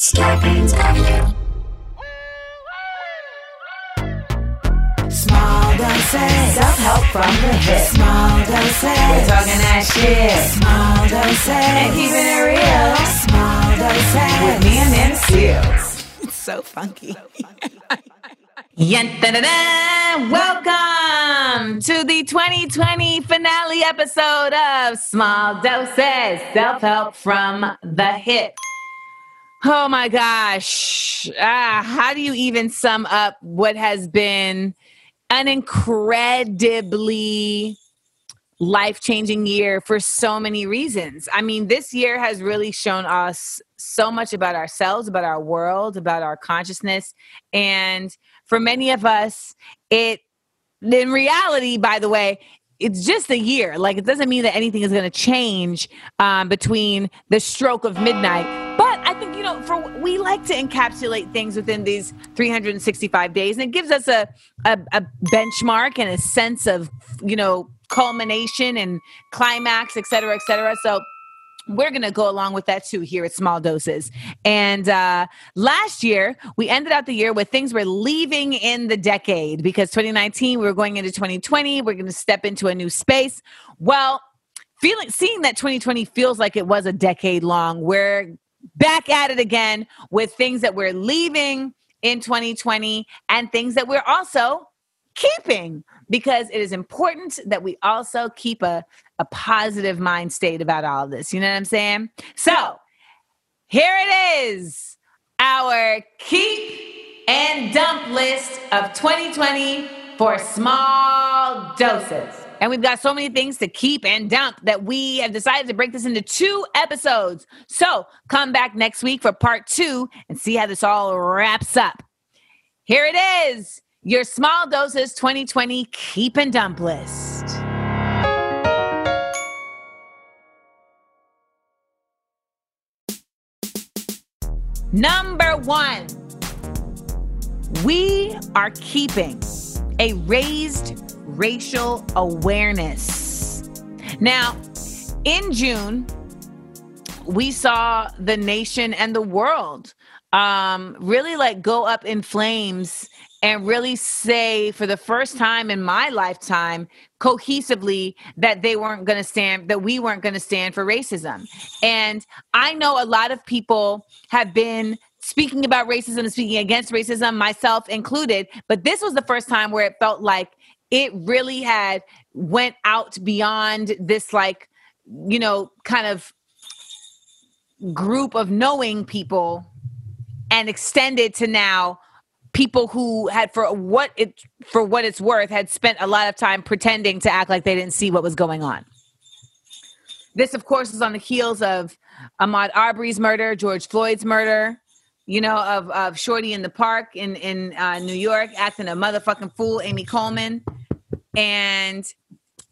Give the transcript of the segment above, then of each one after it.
Scarpins Avenue. Small doses. Self-help from the hip. Small doses. We're talking that shit. Small doses. And keeping it real. Small doses. With me and them seals. It's so funky. Yun-da-da-da. Welcome to the 2020 finale episode of Small Doses Self-Help from the Hip. Oh my gosh. Ah, how do you even sum up what has been an incredibly life changing year for so many reasons? I mean, this year has really shown us so much about ourselves, about our world, about our consciousness. And for many of us, it, in reality, by the way, it's just a year. Like it doesn't mean that anything is going to change um, between the stroke of midnight. But know, for we like to encapsulate things within these 365 days, and it gives us a a, a benchmark and a sense of you know culmination and climax, et cetera, et cetera. So we're going to go along with that too here at Small Doses. And uh, last year, we ended out the year with things were leaving in the decade because 2019, we were going into 2020. We're going to step into a new space. Well, feeling seeing that 2020 feels like it was a decade long. We're back at it again with things that we're leaving in 2020 and things that we're also keeping because it is important that we also keep a, a positive mind state about all this. You know what I'm saying? So here it is our keep and dump list of 2020 for small doses. And we've got so many things to keep and dump that we have decided to break this into two episodes. So come back next week for part two and see how this all wraps up. Here it is your small doses 2020 keep and dump list. Number one, we are keeping a raised racial awareness. Now, in June, we saw the nation and the world um, really like go up in flames and really say for the first time in my lifetime cohesively that they weren't going to stand that we weren't going to stand for racism and i know a lot of people have been speaking about racism and speaking against racism myself included but this was the first time where it felt like it really had went out beyond this like you know kind of group of knowing people and extended to now people who had for what it for what it's worth had spent a lot of time pretending to act like they didn't see what was going on. This of course is on the heels of ahmaud arbery's murder george floyd's murder you know of of shorty in the park in in uh, new york acting a motherfucking fool amy coleman. And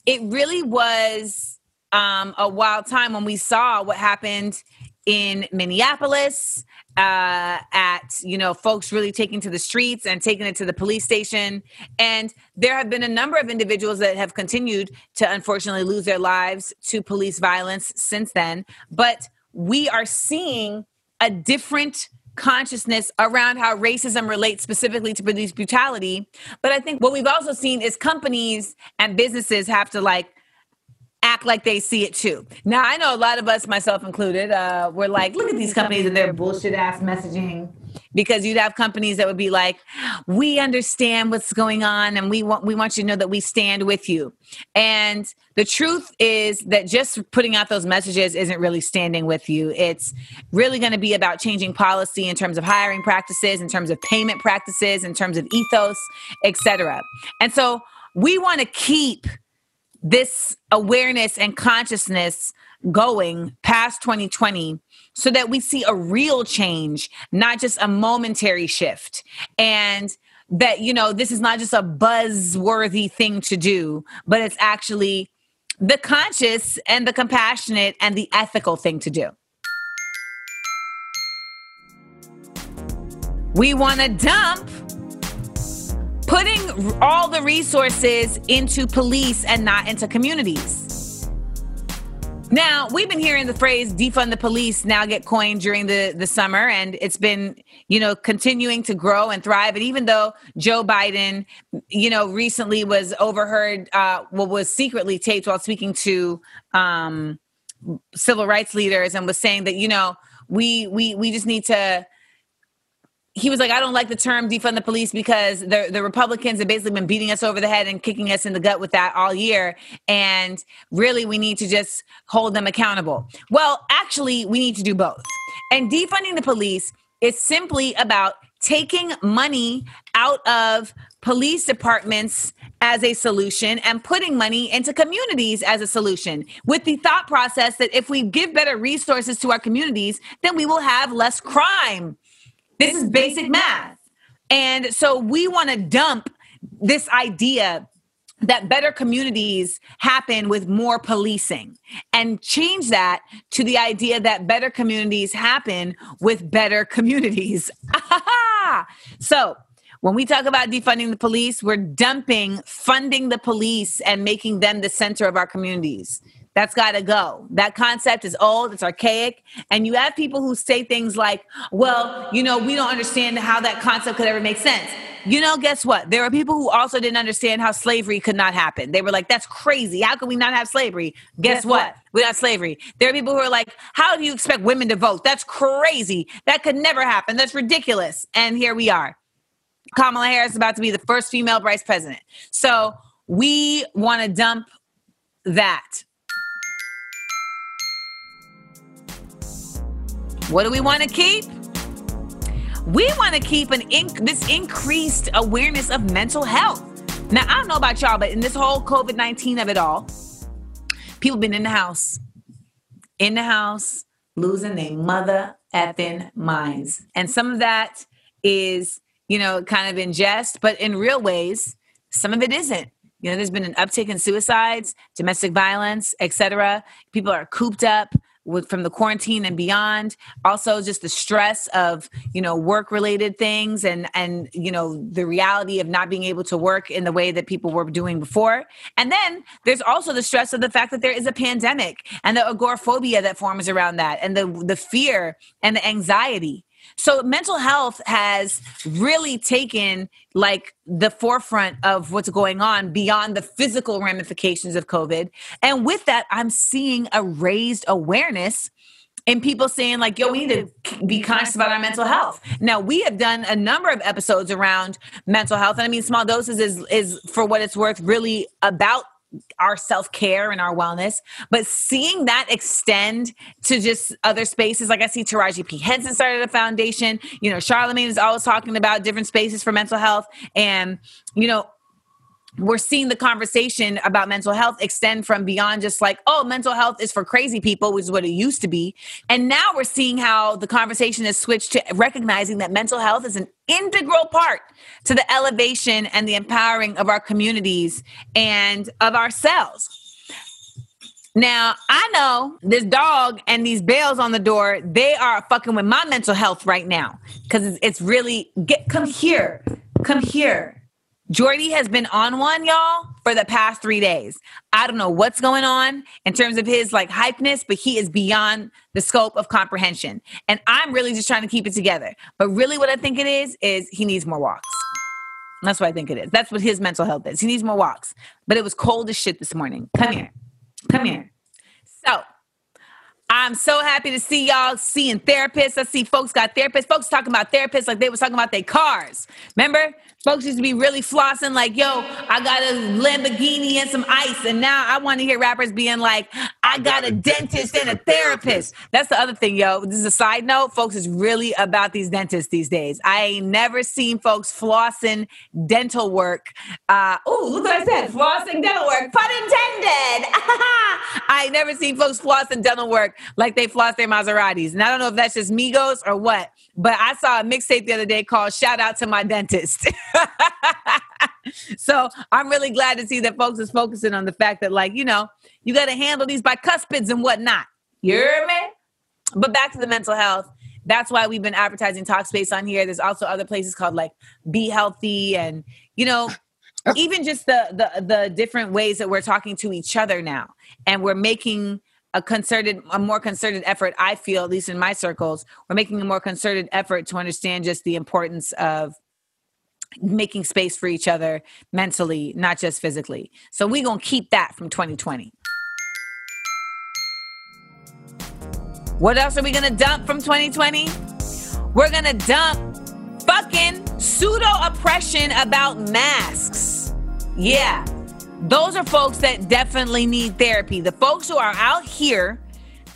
it really was um, a wild time when we saw what happened in minneapolis uh, at you know folks really taking to the streets and taking it to the police station. And there have been a number of individuals that have continued to unfortunately lose their lives to police violence since then. But we are seeing a different consciousness around how racism relates specifically to police brutality. But i think what we've also seen is companies and businesses have to like act like they see it too. Now, I know a lot of us, myself included, uh, we're like, look at these companies and their bullshit ass messaging. Because you'd have companies that would be like, we understand what's going on and we want we want you to know that we stand with you. And the truth is that just putting out those messages isn't really standing with you. It's really going to be about changing policy in terms of hiring practices, in terms of payment practices, in terms of ethos, etc. And so we want to keep this awareness and consciousness going past 2020 so that we see a real change, not just a momentary shift. And that, you know, this is not just a buzzworthy thing to do, but it's actually the conscious and the compassionate and the ethical thing to do. We want to dump putting all the resources into police and not into communities. Now, we've been hearing the phrase defund the police now get coined during the, the summer, and it's been, you know, continuing to grow and thrive. And even though Joe Biden, you know, recently was overheard, uh, well, was secretly taped while speaking to um, civil rights leaders and was saying that, you know, we we we just need to he was like, I don't like the term defund the police because the, the Republicans have basically been beating us over the head and kicking us in the gut with that all year. And really, we need to just hold them accountable. Well, actually, we need to do both. And defunding the police is simply about taking money out of police departments as a solution and putting money into communities as a solution with the thought process that if we give better resources to our communities, then we will have less crime this is basic math. And so we want to dump this idea that better communities happen with more policing and change that to the idea that better communities happen with better communities. so, when we talk about defunding the police, we're dumping funding the police and making them the center of our communities. That's got to go. That concept is old, it's archaic. And you have people who say things like, well, you know, we don't understand how that concept could ever make sense. You know, guess what? There are people who also didn't understand how slavery could not happen. They were like, that's crazy. How could we not have slavery? Guess, guess what? what? We got slavery. There are people who are like, how do you expect women to vote? That's crazy. That could never happen. That's ridiculous. And here we are. Kamala Harris is about to be the first female vice president. So we want to dump that What do we want to keep? We want to keep an inc- this increased awareness of mental health. Now, I don't know about y'all, but in this whole COVID 19 of it all, people been in the house, in the house, losing their mother effing minds. And some of that is, you know, kind of in jest, but in real ways, some of it isn't. You know, there's been an uptick in suicides, domestic violence, etc. People are cooped up with from the quarantine and beyond. Also just the stress of you know work related things and and you know the reality of not being able to work in the way that people were doing before. And then there's also the stress of the fact that there is a pandemic and the agoraphobia that forms around that and the the fear and the anxiety so mental health has really taken like the forefront of what's going on beyond the physical ramifications of COVID. And with that, I'm seeing a raised awareness and people saying like yo we need to be conscious about our mental health now we have done a number of episodes around mental health and i mean small doses is is for what it's worth really about our self care and our wellness, but seeing that extend to just other spaces, like I see Taraji P. Henson started a foundation. You know, Charlemagne is always talking about different spaces for mental health. And, you know, we're seeing the conversation about mental health extend from beyond just like, oh, mental health is for crazy people, which is what it used to be. And now we're seeing how the conversation has switched to recognizing that mental health is an integral part to the elevation and the empowering of our communities and of ourselves. Now, I know this dog and these bells on the door, they are fucking with my mental health right now because it's really, get, come here, come here Jordy has been on one, y'all, for the past three days. I don't know what's going on in terms of his like hypeness, but he is beyond the scope of comprehension. And I'm really just trying to keep it together. But really, what I think it is, is he needs more walks. That's what I think it is. That's what his mental health is. He needs more walks. But it was cold as shit this morning. Come here. Come here. So, I'm so happy to see y'all seeing therapists. I see folks got therapists. Folks talking about therapists like they was talking about their cars. Remember? Folks used to be really flossing, like, yo, I got a Lamborghini and some ice. And now I want to hear rappers being like, I got a dentist and a therapist. That's the other thing, yo. This is a side note. Folks is really about these dentists these days. I ain't never seen folks flossing dental work. Uh, oh, look what I said. Flossing dental work. Pun intended. I ain't never seen folks flossing dental work like they floss their Maseratis. And I don't know if that's just Migos or what, but I saw a mixtape the other day called Shout Out to My Dentist. so I'm really glad to see that folks is focusing on the fact that, like, you know, you got to handle these bicuspids and whatnot. You hear me? But back to the mental health. That's why we've been advertising Talkspace on here. There's also other places called like BetterHelp and, you know, even just the the the different ways that we're talking to each other now and we're making a concerted, a more concerted effort. I feel, at least in my circles, we're making a more concerted effort to understand just the importance of making space for each other mentally, not just physically. So we're gonna keep that from 2020. What else are we gonna dump from 2020? We're gonna dump fucking pseudo oppression about masks. Yeah, those are folks that definitely need therapy. The folks who are out here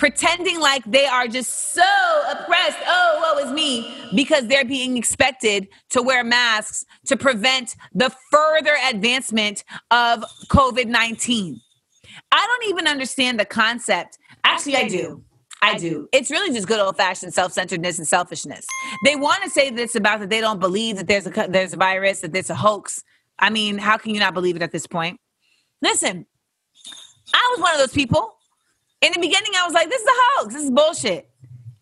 pretending like they are just so oppressed. Oh, woe is me, because they're being expected to wear masks to prevent the further advancement of COVID 19. I don't even understand the concept. Actually, I do. I do. It's really just good old fashioned self centeredness and selfishness. They want to say that it's about that they don't believe that there's a there's a virus, that there's a hoax. I mean, how can you not believe it at this point? Listen, I was one of those people in the beginning, I was like, this is a hoax. This is bullshit.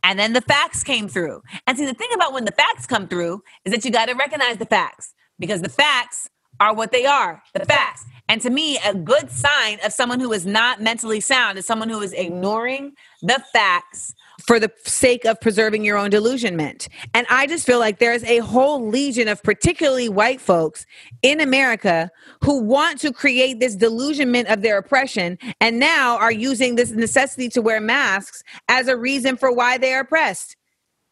And then the facts came through. And see, the thing about when the facts come through is that you got to recognize the facts because the facts are what they are the facts. And to me, a good sign of someone who is not mentally sound is someone who is ignoring the facts for the sake of preserving your own delusionment. And I just feel like there's a whole legion of particularly white folks in America who want to create this delusionment of their oppression and now are using this necessity to wear masks as a reason for why they're oppressed.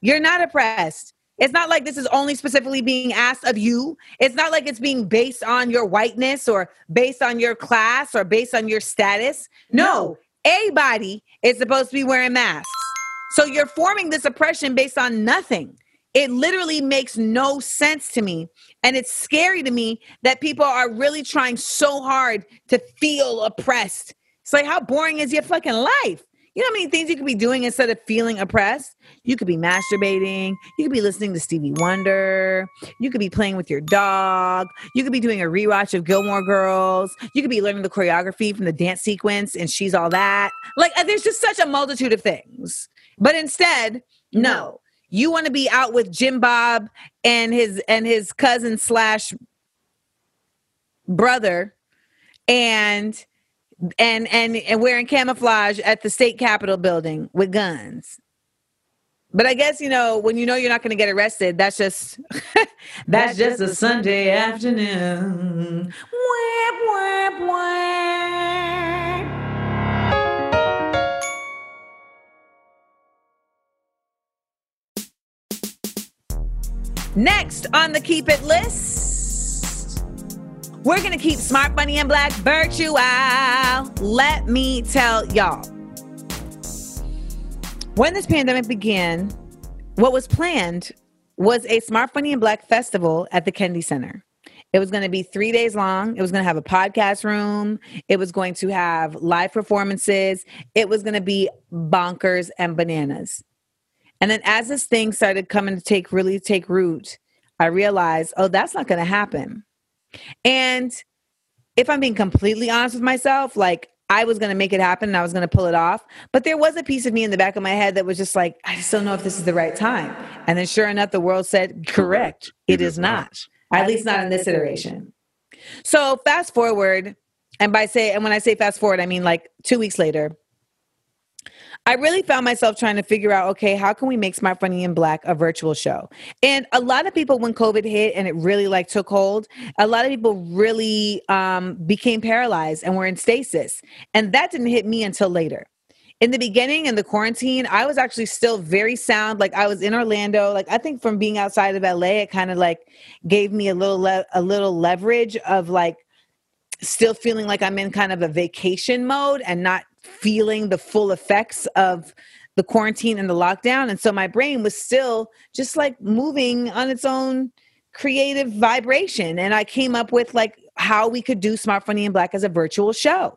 You're not oppressed. It's not like this is only specifically being asked of you. It's not like it's being based on your whiteness or based on your class or based on your status. No, everybody is supposed to be wearing masks. So you're forming this oppression based on nothing. It literally makes no sense to me. And it's scary to me that people are really trying so hard to feel oppressed. It's like, how boring is your fucking life? You know how many things you could be doing instead of feeling oppressed? You could be masturbating. You could be listening to Stevie Wonder. You could be playing with your dog. You could be doing a rewatch of Gilmore Girls. You could be learning the choreography from the dance sequence and She's All That. Like, uh, there's just such a multitude of things. But instead, mm-hmm. no. You want to be out with Jim Bob and his and his cousin slash brother and and and and wearing camouflage at the state capitol building with guns but i guess you know when you know you're not going to get arrested that's just that's, that's just a sunday afternoon wah, wah, wah. Next on the keep it list, we're going to keep smart, funny, and black virtual. Let me tell y'all. When this pandemic began, what was planned was a Smart, Funny, and Black festival at the Kennedy Center. It was going to be three days long. It was going to have a podcast room. It was going to have live performances. It was going to be bonkers and bananas. And then as this thing started coming to take really take root, I realized, oh, that's not going to happen. And if I'm being completely honest with myself, like I was going to make it happen and I was going to pull it off. But there was a piece of me in the back of my head that was just like, I just don't know if this is the right time. And then sure enough, the world said, correct, it is not. At least not in this iteration. So fast forward, and by say, and when I say fast forward, I mean like two weeks later, I really found myself trying to figure out, okay, how can we make Smart Funny in Black a virtual show? And a lot of people, when COVID hit and it really like took hold, a lot of people really um, became paralyzed and were in stasis. And that didn't hit me until later. In the beginning, in the quarantine, I was actually still very sound. Like I was in Orlando. Like I think from being outside of LA, it kind of like gave me a little le- a little leverage of like still feeling like I'm in kind of a vacation mode and not feeling the full effects of the quarantine and the lockdown. And so my brain was still just like moving on its own creative vibration. And I came up with like how we could do Smart Funny and Black as a virtual show.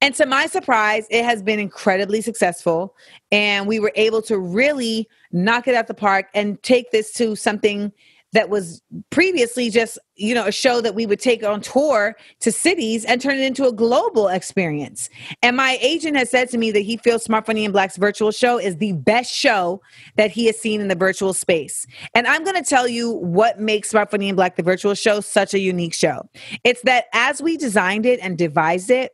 And to my surprise, it has been incredibly successful. And we were able to really knock it out the park and take this to something that was previously just you know a show that we would take on tour to cities and turn it into a global experience. And my agent has said to me that he feels smart funny and black's virtual show is the best show that he has seen in the virtual space. And i'm going to tell you what makes smart funny and black the virtual show such a unique show. It's that as we designed it and devised it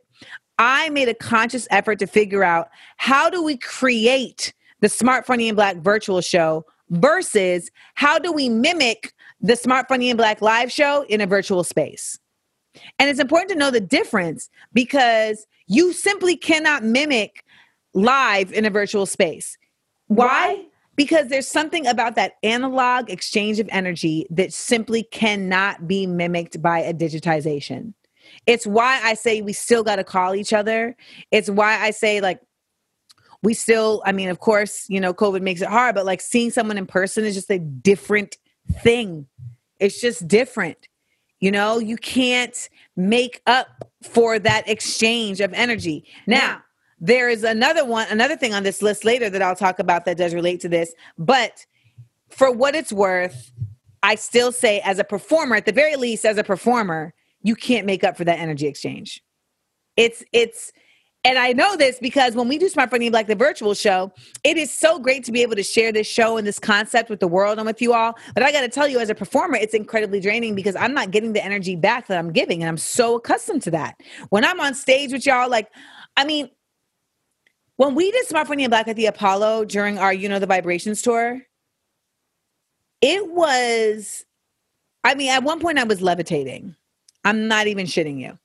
I made a conscious effort to figure out how do we create the Smart Funny and Black virtual show versus how do we mimic the Smart Funny and Black live show in a virtual space. And it's important to know the difference because you simply cannot mimic live in a virtual space. Why? Because there's something about that analog exchange of energy that simply cannot be mimicked by a digitization. It's why I say we still got to call each other. It's why I say, like, we still, I mean, of course, you know, COVID makes it hard, but like seeing someone in person is just a different thing. It's just different. You know, you can't make up for that exchange of energy. Now, there is another one, another thing on this list later that I'll talk about that does relate to this. But for what it's worth, I still say, as a performer, at the very least, as a performer, you can't make up for that energy exchange. It's, it's, and I know this because when we do Smart Funny Black, the virtual show, it is so great to be able to share this show and this concept with the world and with you all. But I got to tell you, as a performer, it's incredibly draining because I'm not getting the energy back that I'm giving. And I'm so accustomed to that. When I'm on stage with y'all, like, I mean, when we did Smart Funny Black at the Apollo during our, you know, the Vibrations tour, it was, I mean, at one point I was levitating. I'm not even shitting you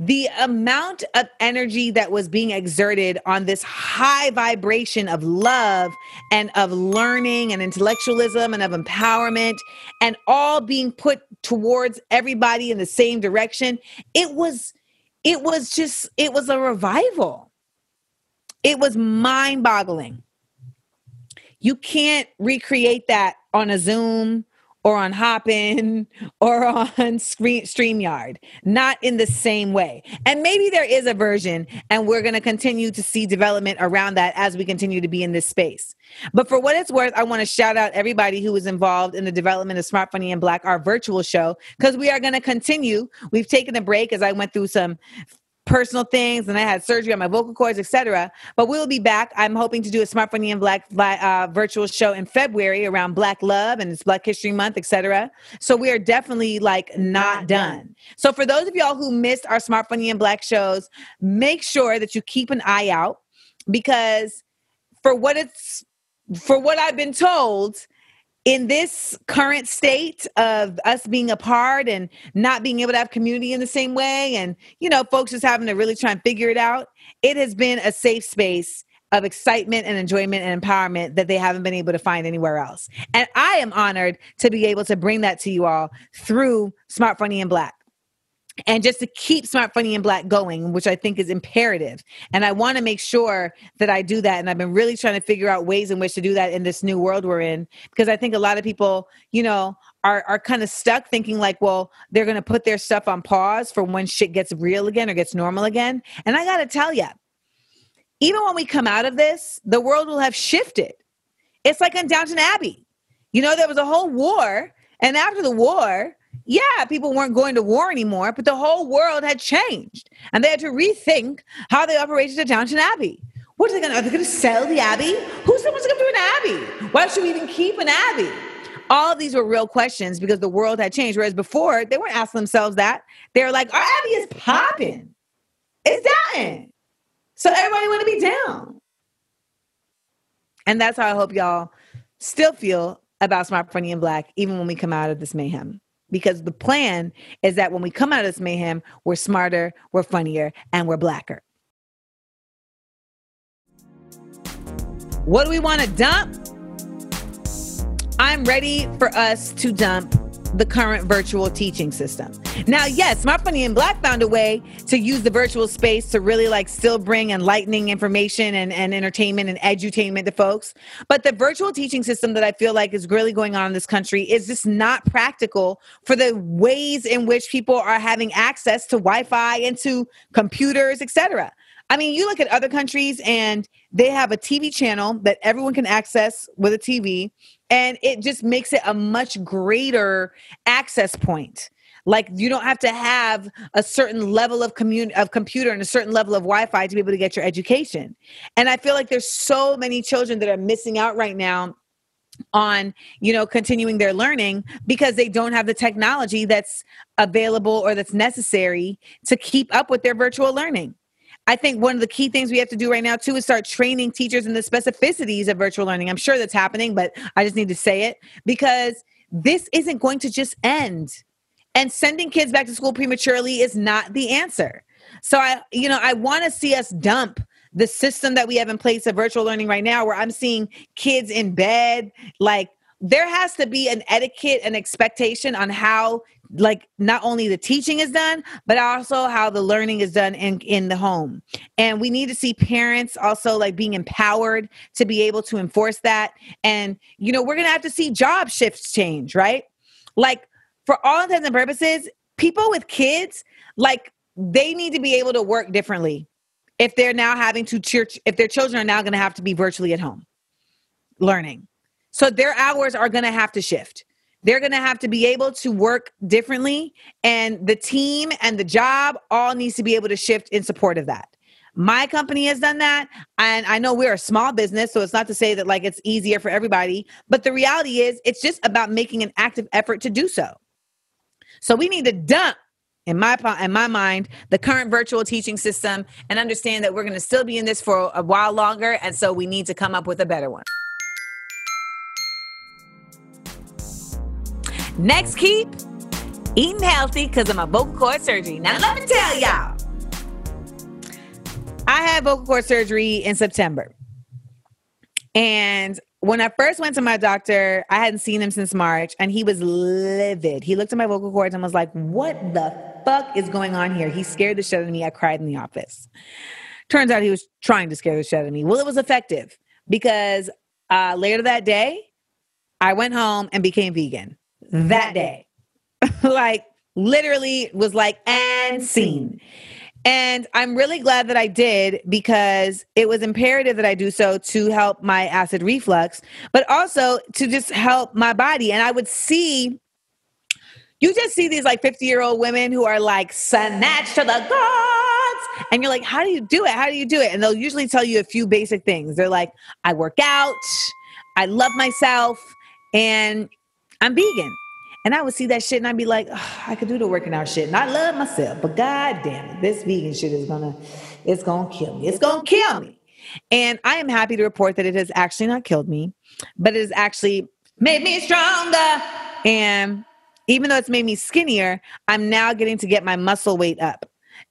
the amount of energy that was being exerted on this high vibration of love and of learning and intellectualism and of empowerment and all being put towards everybody in the same direction it was it was just it was a revival. It was mind boggling you can't recreate that on a zoom or on Hopin or on Screen, StreamYard, not in the same way. And maybe there is a version, and we're going to continue to see development around that as we continue to be in this space. But for what it's worth, I want to shout out everybody who was involved in the development of Smart Funny and Black, our virtual show, because we are going to continue. We've taken a break as I went through some personal things and I had surgery on my vocal cords, etc. But we'll be back. I'm hoping to do a Smart Funny and Black uh, virtual show in February around Black Love and it's Black History Month, etc. So we are definitely like not done. So for those of y'all who missed our Smart Funny and Black shows, make sure that you keep an eye out because for what it's for what I've been told, in this current state of us being apart and not being able to have community in the same way and you know folks just having to really try and figure it out it has been a safe space of excitement and enjoyment and empowerment that they haven't been able to find anywhere else. And i am honored to be able to bring that to you all through smart funny and black and just to keep smart funny and black going which i think is imperative. And i want to make sure that i do that and i've been really trying to figure out ways in which to do that in this new world we're in because i think a lot of people you know are are kind of stuck thinking like well they're going to put their stuff on pause for when shit gets real again or gets normal again. And i got to tell you even when we come out of this the world will have shifted. It's like on downton abbey. You know there was a whole war and after the war yeah, people weren't going to war anymore, but the whole world had changed. And they had to rethink how they operated at Downton Abbey. What are they going to, are they going to sell the Abbey? Who's to come to an Abbey? Why should we even keep an Abbey? All these were real questions because the world had changed. Whereas before, they weren't asking themselves that. They were like, our Abbey is popping. It's dying. So everybody want to be down. And that's how I hope y'all still feel about Smart Funny and Black, even when we come out of this mayhem because the plan is that when we come out of this mayhem, we're smarter, we're funnier, and we're blacker. What do we want to dump? I'm ready for us to dump the current virtual teaching system. Now, yes, Smart Funny and Black found a way to use the virtual space to really like still bring enlightening information and, and entertainment and edutainment to folks. But the virtual teaching system that I feel like is really going on in this country is just not practical for the ways in which people are having access to Wi-Fi and to computers, etc. I mean, you look at other countries and they have a TV channel that everyone can access with a TV, and it just makes it a much greater access point. Like you don't have to have a certain level of commun- of computer and a certain level of Wi-Fi to be able to get your education. And I feel like there's so many children that are missing out right now on you know continuing their learning because they don't have the technology that's available or that's necessary to keep up with their virtual learning I think one of the key things we have to do right now too is start training teachers in the specificities of virtual learning. I'm sure that's happening, but I just need to say it because this isn't going to just end. And sending kids back to school prematurely is not the answer. So I, you know, I want to see us dump the system that we have in place of virtual learning right now, where I'm seeing kids in bed. Like there has to be an etiquette and expectation on how like not only the teaching is done but also how the learning is done in in the home. And we need to see parents also like being empowered to be able to enforce that. And you know we're gonna have to see job shifts change right? Like for all intents and purposes people with kids like they need to be able to work differently if they're now having to church if their children are now going to have to be virtually at home learning. So their hours are going to have to shift they're going to have to be able to work differently and the team and the job all needs to be able to shift in support of that. My company has done that and i know we're a small business so it's not to say that like it's easier for everybody but the reality is it's just about making an active effort to do so. So we need to dump in my in my mind the current virtual teaching system and understand that we're going to still be in this for a while longer and so we need to come up with a better one next keep eating healthy because of my vocal cord surgery now let me tell y'all i had vocal cord surgery in september and when I first went to my doctor, I hadn't seen him since March, and he was livid. He looked at my vocal cords and was like, What the fuck is going on here? He scared the shit out of me. I cried in the office. Turns out he was trying to scare the shit out of me. Well, it was effective because uh, later that day, I went home and became vegan that day. like, literally was like, and seen. And I'm really glad that I did because it was imperative that I do so to help my acid reflux, but also to just help my body. And I would see, you just see these like 50 year old women who are like, snatched to the gods. And you're like, how do you do it? How do you do it? And they'll usually tell you a few basic things. They're like, I work out, I love myself, and I'm vegan. And I would see that shit and I'd be like, oh, I could do the working out shit. And I love myself, but god damn it, this vegan shit is gonna, it's gonna kill me. It's gonna kill me. And I am happy to report that it has actually not killed me, but it has actually made me stronger. And even though it's made me skinnier, I'm now getting to get my muscle weight up.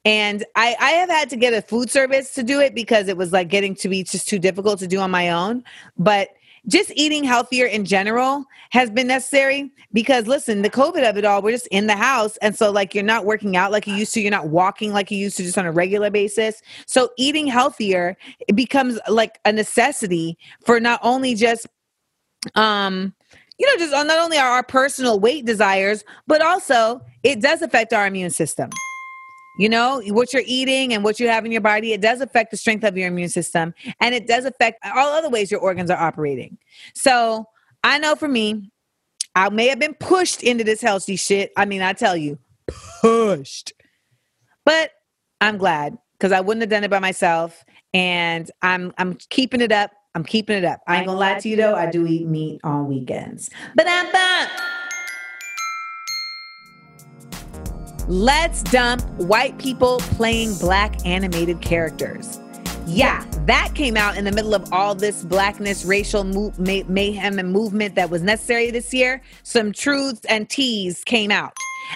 And I, I have had to get a food service to do it because it was like getting to be just too difficult to do on my own. But just eating healthier in general has been necessary because listen, the COVID of it all, we're just in the house. And so, like, you're not working out like you used to, you're not walking like you used to just on a regular basis. So, eating healthier, it becomes like a necessity for not only just, um, you know, just not only our personal weight desires, but also it does affect our immune system. You know, what you're eating and what you have in your body, it does affect the strength of your immune system and it does affect all other ways your organs are operating. So I know for me, I may have been pushed into this healthy shit. I mean, I tell you, pushed. But I'm glad because I wouldn't have done it by myself. And I'm I'm keeping it up. I'm keeping it up. I ain't gonna lie to you though, I do eat meat on weekends. But I'm back. Let's dump white people playing black animated characters. Yeah, that came out in the middle of all this blackness, racial mo- may- mayhem, and movement that was necessary this year. Some truths and teas came out.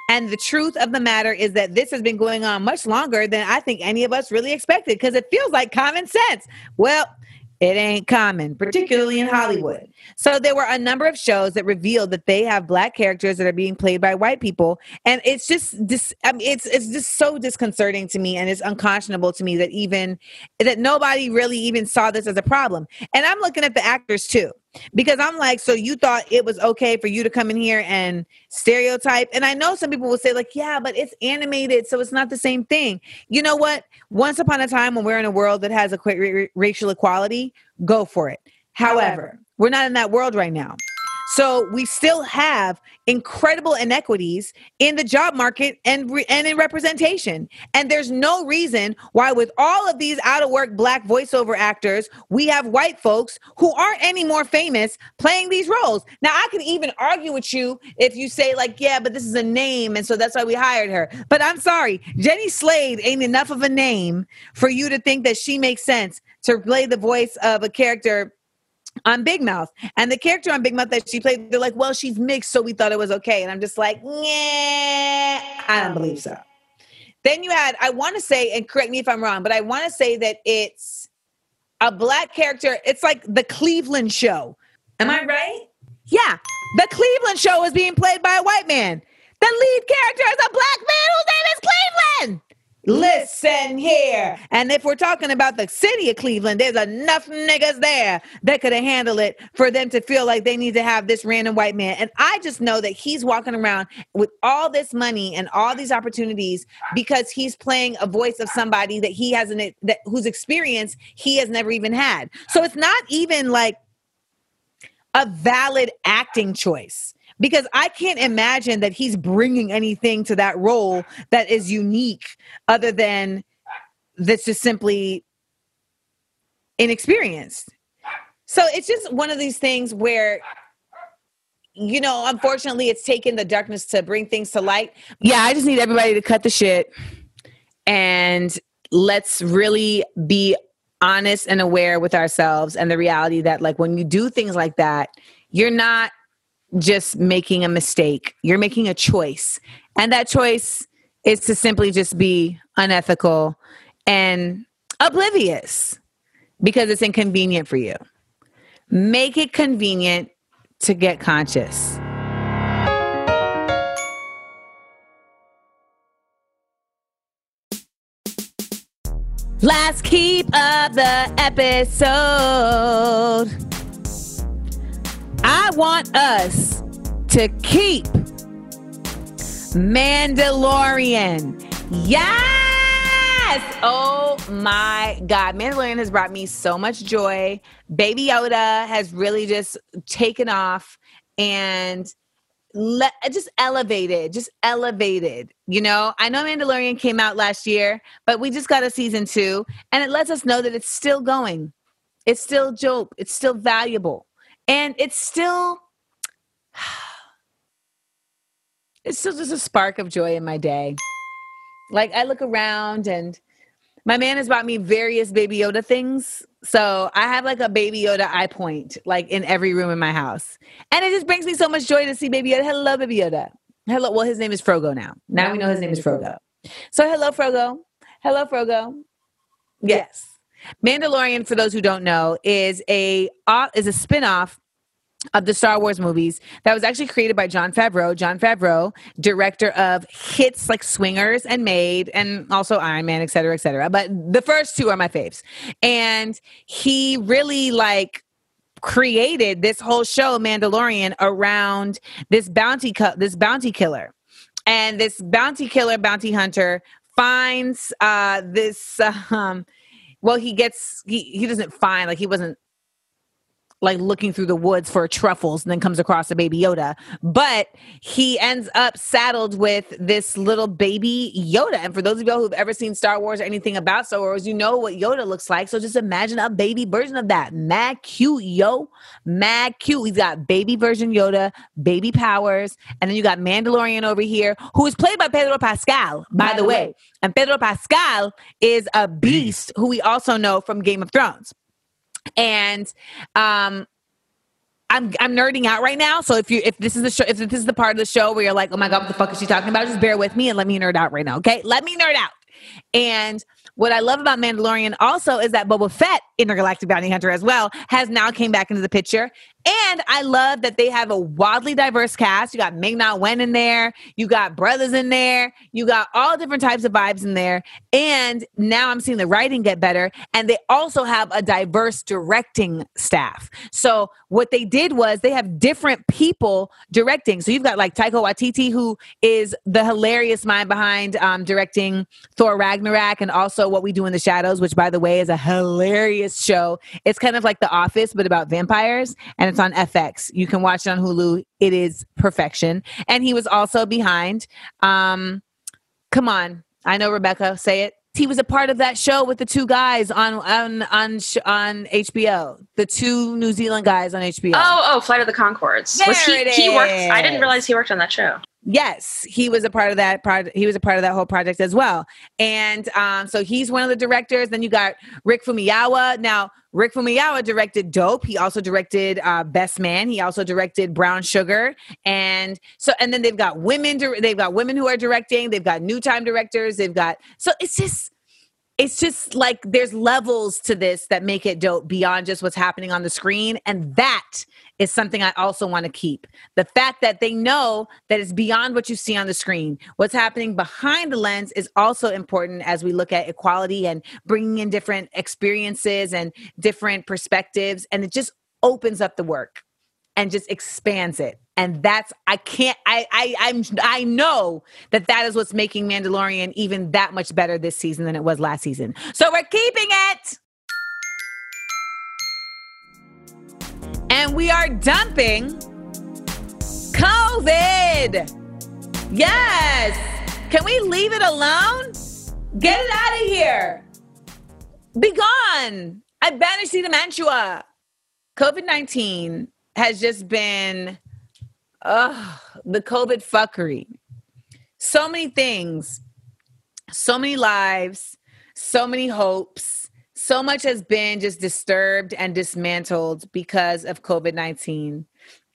And the truth of the matter is that this has been going on much longer than I think any of us really expected because it feels like common sense. Well, it ain't common, particularly in Hollywood. So there were a number of shows that revealed that they have black characters that are being played by white people, and it's just this. I mean, it's it's just so disconcerting to me, and it's unconscionable to me that even that nobody really even saw this as a problem. And I'm looking at the actors too because I'm like, so you thought it was okay for you to come in here and stereotype? And I know some people will say, like, yeah, but it's animated, so it's not the same thing. You know what? Once upon a time, when we're in a world that has a racial equality, go for it. However, we're not in that world right now. So we still have incredible inequities in the job market and re- and in representation. And there's no reason why with all of these out of work black voiceover actors, we have white folks who aren't any more famous playing these roles. Now I can even argue with you if you say like, yeah, but this is a name and so that's why we hired her. But I'm sorry, Jenny Slate ain't enough of a name for you to think that she makes sense to play the voice of a character on Big Mouth. And the character on Big Mouth that she played, they're like, well, she's mixed, so we thought it was okay. And I'm just like, yeah, I don't believe so. Then you had, I want to say, and correct me if I'm wrong, but I want to say that it's a black character. It's like the Cleveland show. Am I right? Yeah. The Cleveland show is being played by a white man. The lead character is a black man whose name is Cleveland. Listen here. And if we're talking about the city of Cleveland, there's enough niggas there that could have handled it for them to feel like they need to have this random white man. And I just know that he's walking around with all this money and all these opportunities because he's playing a voice of somebody that he hasn't that whose experience he has never even had. So it's not even like a valid acting choice because I can't imagine that he's bringing anything to that role that is unique other than that's just simply inexperienced. So it's just one of these things where you know, unfortunately, it's taken the darkness to bring things to light. Yeah, I just need everybody to cut the shit and let's really be honest and aware with ourselves and the reality that, like, when you do things like that, you're not just making a mistake. You're making a choice. And that choice is to simply just be unethical and oblivious because it's inconvenient for you. Make it convenient to get conscious. Let's keep up the episode. I want us to keep Mandalorian. Yes! Oh my God. Mandalorian has brought me so much joy. Baby Yoda has really just taken off and le- just elevated, just elevated. You know, I know Mandalorian came out last year, but we just got a season two, and it lets us know that it's still going. It's still dope. It's still valuable. And it's still it's still just a spark of joy in my day. Like I look around and my man has bought me various baby Yoda things. So I have like a baby Yoda eye point like in every room in my house. And it just brings me so much joy to see baby Yoda. Hello, baby Yoda. Hello. Well, his name is Grogu now. Now we know his name is Grogu. So hello, Grogu. Hello, Grogu. Yes. Mandalorian, for those who don't know, is a uh, is a spinoff of the Star Wars movies that was actually created by Jon Favreau. Jon Favreau, director of hits like Swingers and Made, and also Iron Man, et cetera, et cetera. But the first two are my faves. And he really like created this whole show, Mandalorian, around this bounty cu- this bounty killer. And this bounty killer, bounty hunter, finds uh this um well he gets he he doesn't find like he wasn't like looking through the woods for truffles and then comes across a baby Yoda. But he ends up saddled with this little baby Yoda. And for those of y'all who've ever seen Star Wars or anything about Star Wars, you know what Yoda looks like. So just imagine a baby version of that. Mad cute, yo. Mad cute. He's got baby version Yoda, baby powers. And then you got Mandalorian over here, who is played by Pedro Pascal, by, by the way. way. And Pedro Pascal is a beast who we also know from Game of Thrones and um I'm I'm nerding out right now. So if you if this is the show if this is the part of the show where you're like, oh my god, what the fuck is she talking about? Just bear with me and let me nerd out right now. Okay, let me nerd out. And what I love about Mandalorian also is that Boba Fett, intergalactic bounty hunter as well, has now came back into the picture. And I love that they have a wildly diverse cast. You got Ming Na Wen in there, you got brothers in there, you got all different types of vibes in there. And now I'm seeing the writing get better. And they also have a diverse directing staff. So what they did was they have different people directing. So you've got like Taika Waititi, who is the hilarious mind behind um, directing Thor Ragnarok and also What We Do in the Shadows, which by the way is a hilarious show. It's kind of like The Office, but about vampires. And it's on FX. You can watch it on Hulu. It is perfection. And he was also behind. Um, come on, I know Rebecca. Say it. He was a part of that show with the two guys on on on on HBO. The two New Zealand guys on HBO. Oh, oh, Flight of the Conchords. was There he? it He worked. I didn't realize he worked on that show. Yes, he was a part of that project. He was a part of that whole project as well. And um, so he's one of the directors. Then you got Rick Famuyiwa. Now, Rick Famuyiwa directed Dope. He also directed uh, Best Man. He also directed Brown Sugar. And so, and then they've got women. They've got women who are directing. They've got new time directors. They've got so it's just it's just like there's levels to this that make it dope beyond just what's happening on the screen and that is something i also want to keep. The fact that they know that it's beyond what you see on the screen. What's happening behind the lens is also important as we look at equality and bringing in different experiences and different perspectives and it just opens up the work and just expands it and that's i can't i i i'm i know that that is what's making mandalorian even that much better this season than it was last season. So we're keeping it. And we are dumping covid. Yes. Can we leave it alone? Get it out of here. Be gone. I banish the mantua covid-19 has just been uh, the COVID fuckery. So many things, so many lives, so many hopes. So much has been just disturbed and dismantled because of COVID 19.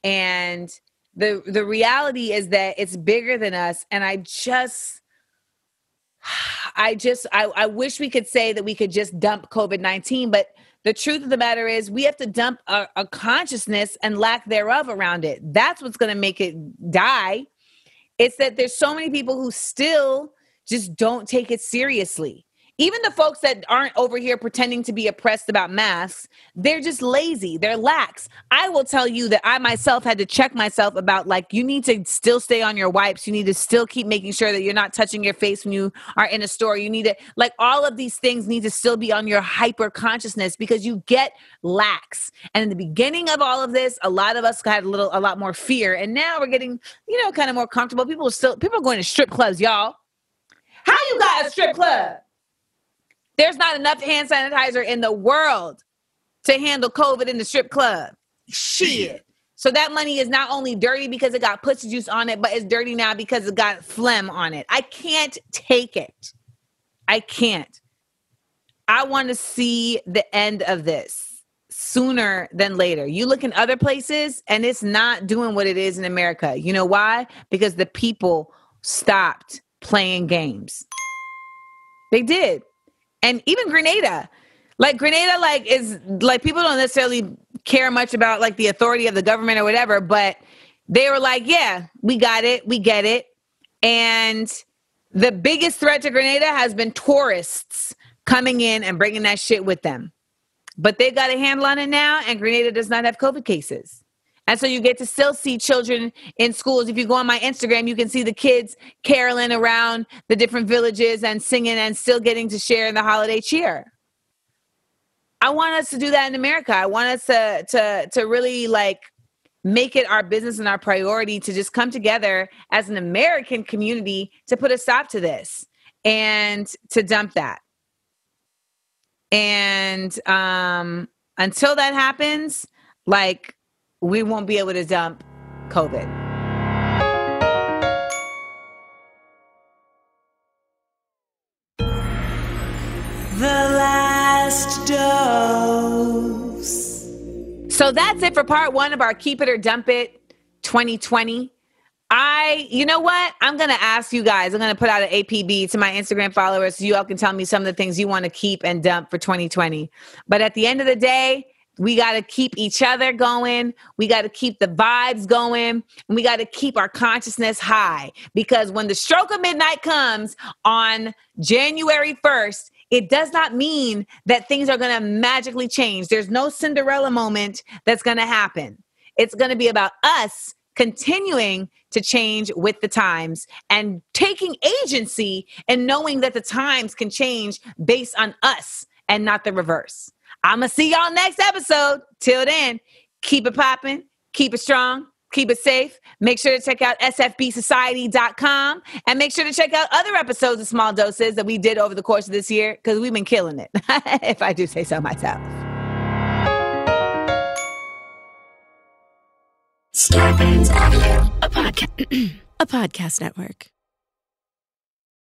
And the, the reality is that it's bigger than us. And I just, I just, I, I wish we could say that we could just dump COVID 19, but the truth of the matter is, we have to dump a, a consciousness and lack thereof around it. That's what's going to make it die. It's that there's so many people who still just don't take it seriously. Even the folks that aren't over here pretending to be oppressed about masks, they're just lazy. They're lax. I will tell you that I myself had to check myself about like, you need to still stay on your wipes. You need to still keep making sure that you're not touching your face when you are in a store. You need to, like, all of these things need to still be on your hyper consciousness because you get lax. And in the beginning of all of this, a lot of us had a little, a lot more fear. And now we're getting, you know, kind of more comfortable. People are still, people are going to strip clubs, y'all. How you got a strip club? There's not enough hand sanitizer in the world to handle COVID in the strip club. Shit. So that money is not only dirty because it got pussy juice on it, but it's dirty now because it got phlegm on it. I can't take it. I can't. I want to see the end of this sooner than later. You look in other places and it's not doing what it is in America. You know why? Because the people stopped playing games. They did. And even Grenada. Like Grenada like is like people don't necessarily care much about like the authority of the government or whatever, but they were like, yeah, we got it. We get it. And the biggest threat to Grenada has been tourists coming in and bringing that shit with them. But they got a handle on it now, and Grenada does not have COVID cases. And so you get to still see children in schools. If you go on my Instagram, you can see the kids caroling around the different villages and singing and still getting to share in the holiday cheer. I want us to do that in America. I want us to to to really like make it our business and our priority to just come together as an American community to put a stop to this and to dump that. And um until that happens, like we won't be able to dump COVID. The last dose. So that's it for part one of our Keep It or Dump It 2020. I, you know what? I'm going to ask you guys, I'm going to put out an APB to my Instagram followers so you all can tell me some of the things you want to keep and dump for 2020. But at the end of the day, we got to keep each other going. We got to keep the vibes going. And we got to keep our consciousness high because when the stroke of midnight comes on January 1st, it does not mean that things are going to magically change. There's no Cinderella moment that's going to happen. It's going to be about us continuing to change with the times and taking agency and knowing that the times can change based on us and not the reverse. I'm going to see y'all next episode. Till then, keep it popping, keep it strong, keep it safe. Make sure to check out sfbsociety.com and make sure to check out other episodes of Small Doses that we did over the course of this year because we've been killing it, if I do say so myself. Audio, a podcast, a podcast network.